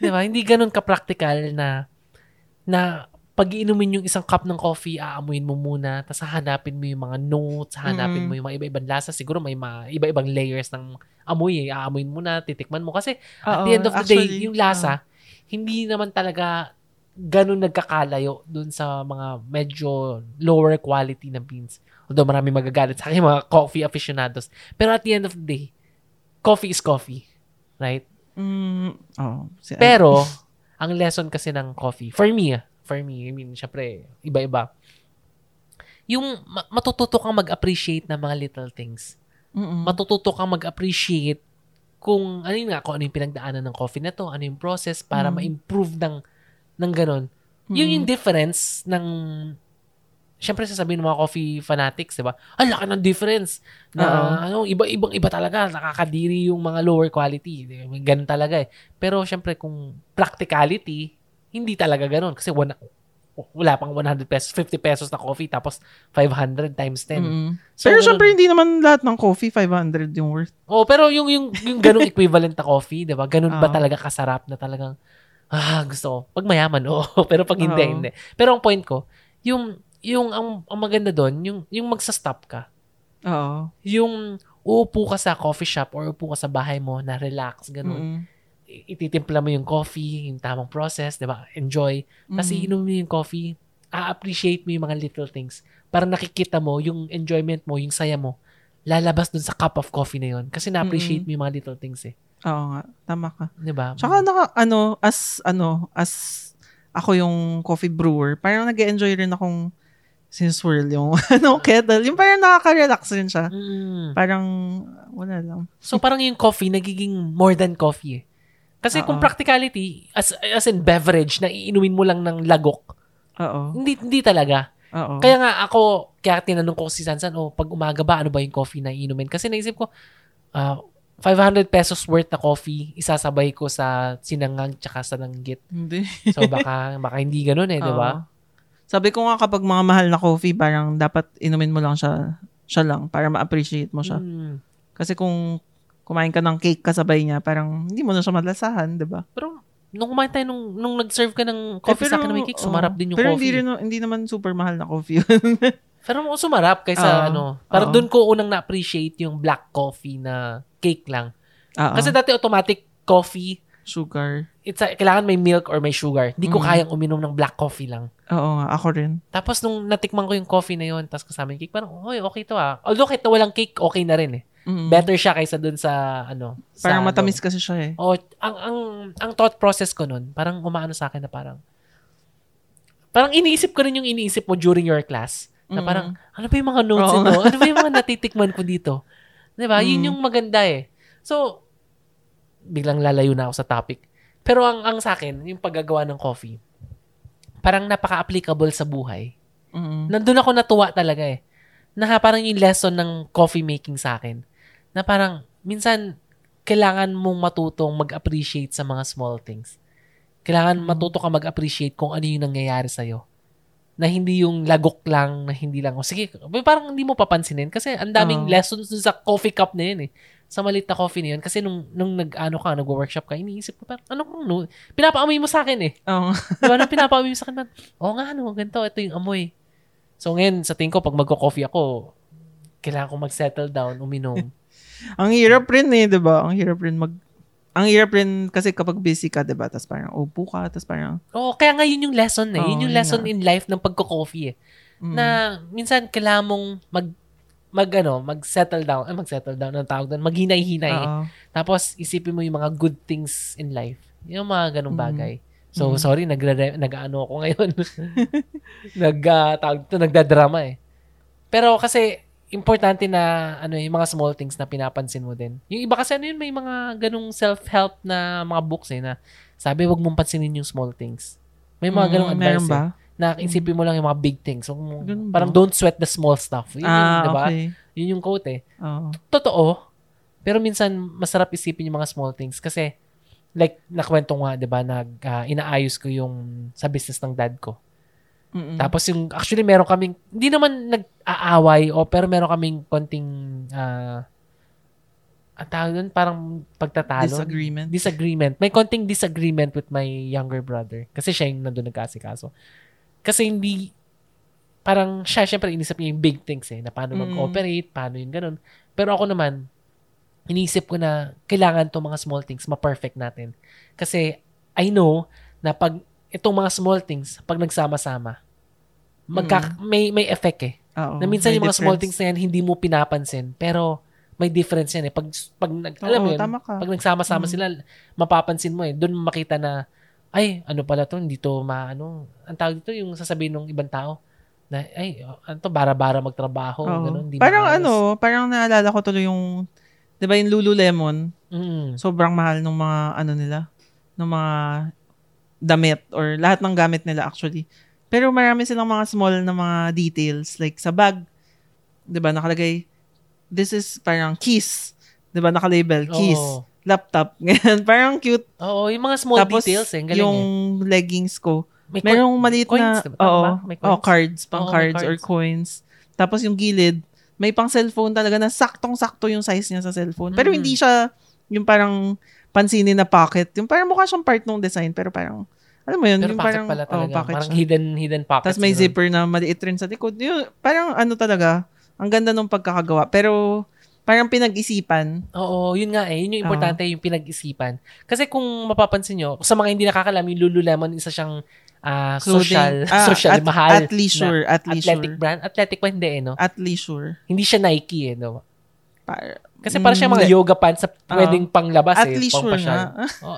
'Di ba? Hindi ganon ka-practical na na pag iinumin yung isang cup ng coffee, aamuin mo muna, tapos hahanapin mo yung mga notes, hahanapin Mm. mo yung mga iba-ibang lasa. Siguro may mga iba-ibang layers ng amoy eh. Aamuin mo na, titikman mo. Kasi at Oo, the end of the actually, day, yung lasa, hindi naman talaga ganun nagkakalayo dun sa mga medyo lower quality na beans. Although marami magagalit sa akin, mga coffee aficionados. Pero at the end of the day, coffee is coffee. Right? Mm, oh, si Pero, ang lesson kasi ng coffee, for me, ah, for me, I mean, syempre, iba-iba. Yung ma- matututo kang mag-appreciate ng mga little things. Mm-mm. Matututo kang mag-appreciate kung ano yun nga, kung ano yung pinagdaanan ng coffee na to, ano yung process para Mm. ma-improve ng, ng ganon. Yun Mm. yung difference ng Siyempre sasabihin ng mga coffee fanatics, 'di ba? Ang laki ng difference. Na Oo. ano, iba-ibang iba talaga, nakakadiri yung mga lower quality. Ganun talaga eh. Pero siyempre kung practicality, hindi talaga ganun kasi wala, wala pang 100 pesos, 50 pesos na coffee tapos 500 times 10. Mm-mm. So, Pero syempre, hindi naman lahat ng coffee 500 yung worth. Oh, pero yung yung yung ganung equivalent na coffee, 'di ba? Ganun ba Oo. talaga kasarap na talagang ah, gusto ko. Pag mayaman, oo. pero pag hindi, Oo. hindi. Pero ang point ko, yung yung ang, ang maganda doon, yung yung magsa-stop ka. Oo. Yung uupo ka sa coffee shop or uupo ka sa bahay mo na relax, ganun. Mm-mm. I- Ititimpla mo yung coffee, yung tamang process, 'di ba? Enjoy. Tapos Mm. iinom mo yung coffee, a-appreciate mo yung mga little things. Parang nakikita mo yung enjoyment mo, yung saya mo, lalabas dun sa cup of coffee na yun. Kasi na-appreciate mo yung mga little things eh. Oo nga, tama ka. Di ba? Tsaka naka, ano, as, ano, as ako yung coffee brewer, parang nag enjoy rin akong siniswirl yung, ano, kettle. Yung parang nakaka-relax rin siya. Mm. Parang, wala lang. So parang yung coffee nagiging more than coffee eh. Kasi kung Oo. practicality, as, as in beverage na iinumin mo lang ng lagok, Oo. hindi, hindi talaga. Oo. Kaya nga ako, kaya tinanong ko si Sansan, oh, pag umaga ba, ano ba yung coffee na iinumin? Kasi naisip ko, ah, 500 pesos worth na coffee, isasabay ko sa sinangang tsaka sa nanggit. Hindi. So baka, baka hindi ganun eh, di ba? Sabi ko nga kapag mga mahal na coffee, parang dapat inumin mo lang siya, siya lang para ma-appreciate mo siya. Mm. Kasi kung kumain ka ng cake kasabay niya, parang hindi mo na siya malasahan, di ba? Pero nung kumain tayo, nung, nung nag-serve ka ng coffee Eh, sa akin na may cake, sumarap din yung pero coffee. hindi, rin, hindi naman super mahal na coffee yun. Pero mo sumarap kaysa Oo. ano. Parang Oo. doon ko unang na-appreciate yung black coffee na cake lang. Oo. Kasi dati automatic coffee, sugar. it's a- kailangan may milk or may sugar. Hindi ko Mm. kayang uminom ng black coffee lang. Oo nga, ako rin. Tapos nung natikman ko yung coffee na yun, tapos kasama yung cake, parang, oy, okay to ah. Although kahit na walang cake, okay na rin eh. Mm. Better siya kaysa dun sa, ano, sa, Parang ano. matamis kasi siya eh. Oh, ang, ang, ang thought process ko nun, parang umaano sa akin na parang, parang iniisip ko rin yung iniisip mo during your class. Na Mm. parang, ano ba yung mga notes Oo ito? Ano ba yung mga natitikman ko dito? Di ba? Yun Mm. yung maganda eh. So, biglang lalayo na ako sa topic. Pero ang, ang sa akin, yung paggagawa ng coffee, parang napaka-applicable sa buhay. Mm. Nandun ako natuwa talaga eh. Na parang yung lesson ng coffee making sa akin. Na parang, minsan, kailangan mong matutong mag-appreciate sa mga small things. Kailangan matuto ka mag-appreciate kung ano yung nangyayari sa'yo. Na hindi yung lagok lang, na hindi lang, oh, sige, parang hindi mo papansinin. Kasi ang daming Oo. lessons sa coffee cup na yun eh. Sa malit na coffee na yun. Kasi nung, nung nag-ano ka, nag-workshop ka, iniisip ko, parang, ano kung no? Pinapaamoy mo sa akin eh. Oo. Diba? Nung pinapaamoy mo sa akin, man, oo nga, no, ganito, ito yung amoy. So ngayon, sa tingin ko, pag magko-coffee ako, kailangan ko mag-settle down, uminom. Ang hirap rin eh, di ba? Ang hirap rin mag... Ang hirap rin kasi kapag busy ka, di ba? Tapos parang upo ka, tapos parang... Oo, kaya nga yun yung lesson eh. Oo, yun yung yun lesson in life ng pagko-coffee eh. Mm. Na minsan kailangan mong mag mag ano, mag-settle down. Ay, mag-settle down ang tawag doon. Maghinay-hinay. Oo. Tapos isipin mo yung mga good things in life. Yung mga ganong Mm. bagay. So, Mm. sorry, nag nag-ano ako ngayon. nag, ah, tawag to, nagdadrama eh. Pero kasi, importante na, ano, yung mga small things na pinapansin mo din. Yung iba kasi, ano yun, may mga ganong self-help na mga books eh, na sabi, wag mong pansinin yung small things. May mga ganong Mm, advice meron ba? eh. Na isipin mo lang yung mga big things. So, Ganun parang don't sweat the small stuff. Yun, yung, ah, diba? okay. Yun yung quote eh Oo. totoo. Pero minsan, masarap isipin yung mga small things. Kasi, like, nakwento nga, di ba, nag, ah, inaayos ko yung sa business ng dad ko. Mm-mm. Tapos yung, actually, meron kaming, hindi naman nag-aaway, o, pero meron kaming konting, ah, ang tawag doon, parang pagtatalo. Disagreement. Disagreement. May konting disagreement with my younger brother. Kasi siya yung nandun nagkasikaso. Kasi hindi, parang siya, syempre, inisip niya yung big things eh, na paano Mm. mag-operate, paano yung ganun. Pero ako naman, inisip ko na kailangan itong mga small things, ma-perfect natin. Kasi, I know na pag itong mga small things, pag nagsama-sama, magka, may, may effect eh. Oo, Na minsan yung mga small things difference. na yan, hindi mo pinapansin. Pero, may difference yan eh. Pag, pag nag, alam mo yun, tama ka. pag nagsama-sama Mm. sila, mapapansin mo eh. Doon mo makita na, ay, ano pala to, hindi to maano. Ang tawag dito, yung sasabihin ng ibang tao, na, ay, ano to, bara-bara magtrabaho, Oo. ganun, hindi parang maayos. ano, parang naalala ko tuloy yung, di ba yung Lululemon, Mm. sobrang mahal ng mga, ano nila, ng mga damit or lahat ng gamit nila actually. Pero marami silang mga small na mga details. Like sa bag, di ba, nakalagay, this is parang keys. Di ba, nakalabel, keys. Oo. Laptop. Ganyan. parang cute. Oo, yung mga small Tapos, details eh. Galing yung eh. leggings ko, May merong maliit coins, na, diba? Oo, ba? May coins? cards, pang Oo, may cards, or cards. coins. Tapos yung gilid, may pang cellphone talaga na saktong-sakto yung size niya sa cellphone. Pero Mm. hindi siya yung parang pansinin na pocket. Yung parang mukha siyang part ng design, pero parang, alam mo yun, Pero yung pocket parang, pala oh, talaga. pocket parang siya. hidden, hidden pockets. Tapos may zipper na maliit rin sa likod. Yung, parang ano talaga, ang ganda nung pagkakagawa. Pero, parang pinag-isipan. Oo, yun nga eh. Yun yung importante, yung pinag-isipan. Kasi kung mapapansin nyo, sa mga hindi nakakalam, yung Lululemon, isa siyang Clothing. social, Ah, social, at, mahal. At leisure. At leisure. athletic brand. Athletic pa hindi eh, no? At leisure. Hindi siya Nike eh, no? Para, Kasi para siya mga Mm, yoga pants sa pwedeng panglabas at eh. leisure pampasyal. nga. Oh,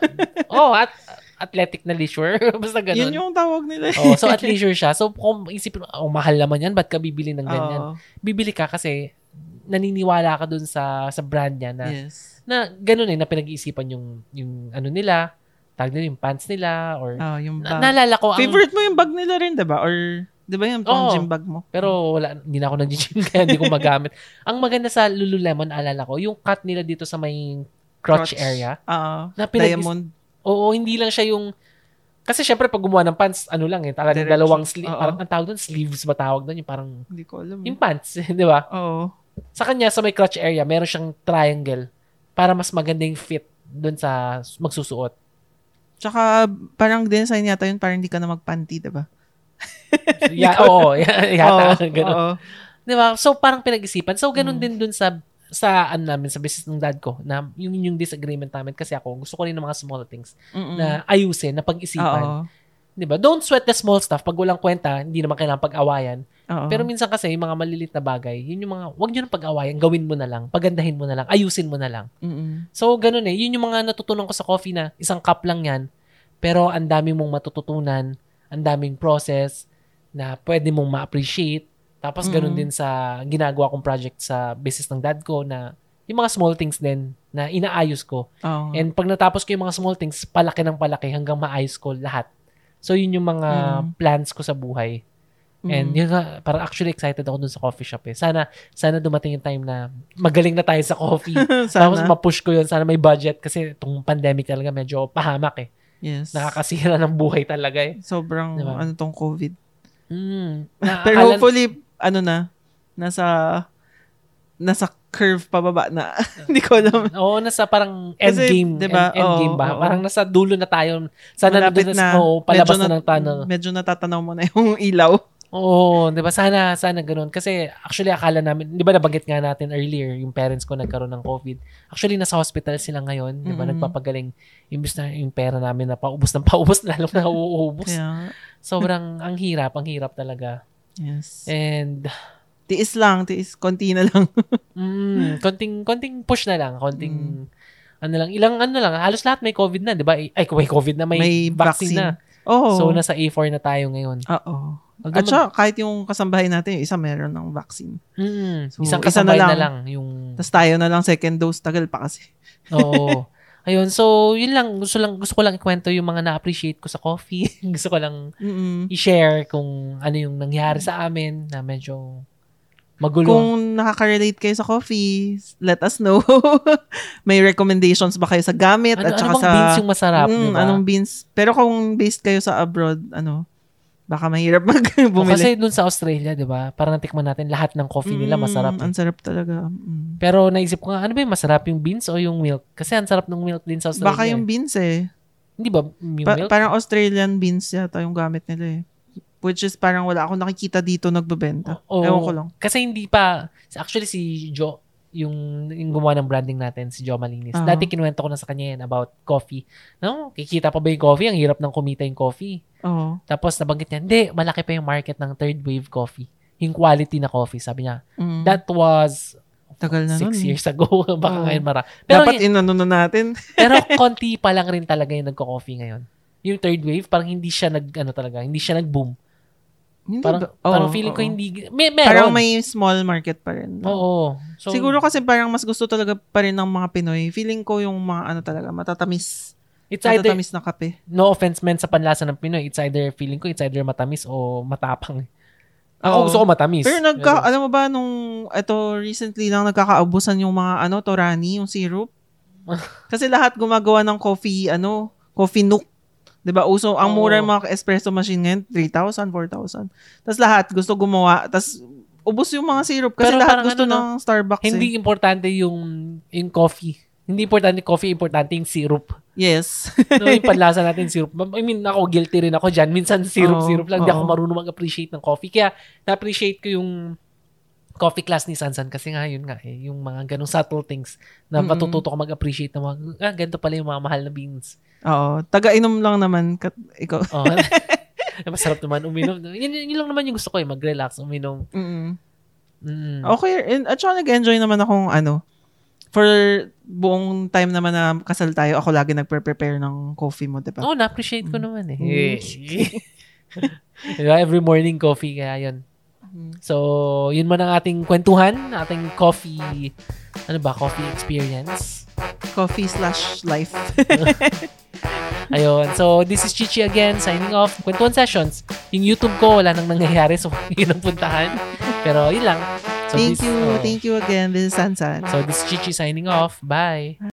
oh at, athletic na leisure. Basta ganun. Yun yung tawag nila. oh, so at leisure siya. So kung isipin, oh, mahal naman yan, ba't ka bibili ng ganyan? Oo. Bibili ka kasi naniniwala ka dun sa sa brand niya na yes. na ganun eh, na pinag-iisipan yung yung ano nila, tag nila yung pants nila or Ah, yung na, bag. naalala ko ang Favorite mo yung bag nila rin, diba? Or, di ba yung pang Oo. gym bag mo? pero wala hindi na ako nag-gym kaya hindi ko magamit. ang maganda sa Lululemon naalala ko, yung cut nila dito sa may crotch, Crotch. area. Ah, Na pinag- diamond. Oo, hindi lang siya yung kasi syempre pag gumawa ng pants, ano lang eh, talagang Diretso. dalawang sleeve, Oo. parang ang tawag doon, sleeves ba tawag doon, yung parang Hindi ko alam. yung pants, di ba? Oo. Sa kanya, sa may crotch area, meron siyang triangle para mas maganda yung fit doon sa magsusuot. Tsaka, parang design yata yun, parang hindi ka na magpanty, diba? Yeah, oo, yata, Oo, ganun. oo. Di ba? So, parang pinag-isipan. So, ganun Mm. din dun sa sa ano namin, sa business ng dad ko, na yung, yung disagreement namin kasi ako, gusto ko rin ng mga small things Mm-mm. na ayusin, na pag-isipan. Di ba? Don't sweat the small stuff. Pag walang kwenta, hindi naman kailangan pag-awayan. Oo. Pero minsan kasi, yung mga malilit na bagay, yun yung mga, wag nyo nang pag-awayan, gawin mo na lang, pagandahin mo na lang, ayusin mo na lang. Mm-mm. So, ganun eh. Yun yung mga natutunan ko sa coffee na isang cup lang yan, pero ang dami mong matututunan, ang daming process na pwede mong ma-appreciate. Tapos ganun Mm. din sa ginagawa kong project sa business ng dad ko na yung mga small things din na inaayos ko. Oo. And pag natapos ko yung mga small things, palaki ng palaki hanggang maayos ko lahat. So, yun yung mga Mm. plans ko sa buhay. And Mm. yun nga, parang actually excited ako dun sa coffee shop eh. Sana, sana dumating yung time na magaling na tayo sa coffee. Tapos Sana. ma-push ko yun. Sana may budget kasi itong pandemic talaga medyo pahamak eh. Yes. Nakakasira ng buhay talaga eh. Sobrang, Diba? ano tong COVID. Mm. Na, Pero hopefully, ano na, nasa, nasa curve pababa na. Hindi ko alam. Oo, nasa parang end Kasi, game. diba, End, end game ba? oo. Parang nasa dulo na tayo. Sana Malapit nandun na. Oo, palabas Medyo na, ng tunnel. Medyo natatanaw mo na yung ilaw. Oo, 'di ba? Sana sana ganoon kasi actually akala namin, 'di ba nabanggit nga natin earlier yung parents ko nagkaroon ng COVID. Actually nasa hospital sila ngayon, 'di ba? Mm-mm. Nagpapagaling imbes na yung pera namin na paubos ng paubos lalo na uuubos. Kaya, Sobrang ang hirap, ang hirap talaga. yes. And Tiis lang, tiis. Konti na lang. mm, konting konting push na lang, konting Mm. ano lang, ilang ano lang, halos lahat may COVID na, 'di ba? Ay, may COVID na, may, May vaccine, na. Oo. So nasa A4 na tayo ngayon. Oo. Although At saka, kahit yung kasambahay natin, yung isa meron ng vaccine. Mm, So, isang isa na kasabay na lang. lang yung Tapos tayo na lang second dose. Tagal pa kasi. Oo. Ayun, so yun lang gusto lang gusto ko lang ikwento yung mga na-appreciate ko sa coffee. gusto ko lang Mm-mm. i-share kung ano yung nangyari sa amin na medyo magulo. Kung nakaka-relate kayo sa coffee, let us know. May recommendations ba kayo sa gamit? ano, at ano saka bang sa... beans yung masarap, Mm, di ba? Anong beans? Pero kung based kayo sa abroad, ano, baka mahirap mag O, bumili. kasi dun sa Australia, di ba? Parang natikman natin lahat ng coffee nila Mm, masarap. eh. Ang sarap talaga. Mm. Pero naisip ko nga, ano ba yung masarap yung beans o yung milk? Kasi ang sarap ng milk din sa Australia. Baka yung eh. beans eh. Hindi ba yung Pa- milk? parang Australian beans yata yung gamit nila eh. Which is parang wala akong nakikita dito nagbebenta. Oo. Ewan ko lang. Kasi hindi pa, actually si Joe, yung, yung gumawa ng branding natin, si Joe Malinis. Oo. Dati kinuwento ko na sa kanya yan about coffee. No, kikita pa ba yung coffee? Ang hirap ng kumita yung coffee. Oo. Tapos nabanggit niya, hindi, malaki pa yung market ng third wave coffee. Yung quality na coffee, sabi niya. Mm. That was Tagal na six nun. years ago. Baka Oo. ngayon mara. Pero, Dapat inano na natin. pero konti pa lang rin talaga yung nagko-coffee ngayon. Yung third wave, parang hindi siya nag, ano talaga, hindi siya nag-boom. Hindi Parang, ba? Oo, parang feeling ko oo. hindi, may, meron. Parang may small market pa rin. Oo. So, Siguro kasi parang mas gusto talaga pa rin ng mga Pinoy. Feeling ko yung mga ano talaga, matatamis. it's either, Matatamis na kape. no offense men sa panlasa ng Pinoy, it's either, feeling ko, it's either matamis o matapang. Ako Oo. gusto ko matamis. Pero nagka, alam mo ba, nung, ito, recently lang, nagkakaubusan yung mga, ano, Torani, yung syrup. Kasi lahat gumagawa ng coffee, ano, coffee nook. 'Di ba Uso, ang mura yung mga espresso machine ngayon, 3,000, 4,000. Tapos lahat gusto gumawa. Tapos, ubos yung mga syrup. Kasi Pero lahat gusto ano, ng Starbucks Hindi eh. importante yung, yung coffee. Hindi importante coffee, importante yung syrup. Yes. No, yung panlasa natin syrup. I mean, ako guilty rin ako dyan. Minsan syrup, Oo, syrup lang. Hindi ako oo. marunong mag-appreciate ng coffee. Kaya na-appreciate ko yung coffee class ni Sansan kasi nga yun nga eh, yung mga ganong subtle things na matututo ko mag-appreciate ng mga, ah, ganito pala yung mga mahal na beans. Oo. Taga-inom lang naman. Kat, ikaw. Oh. Masarap naman uminom. Yun, yun lang naman yung gusto ko eh, mag-relax, uminom. Mm. Mm. Okay, and, at saka nag-enjoy naman akong ano, for buong time naman na kasal tayo, ako lagi nagpre-prepare ng coffee mo, di ba? Oo, na-appreciate ko naman eh. Mm. diba? Every morning coffee, kaya yun. Mm. So, yun man ang ating kwentuhan, ating coffee, ano ba, coffee experience. Coffee slash life. Ayun. So, this is Chichi again, signing off. Kwentuhan Sessions. Yung YouTube ko, wala nang nangyayari, so yun ang puntahan. Pero, yun lang. So, thank this- you. oh. Thank you again. This is Sansan. So, this is Chichi signing off. Bye.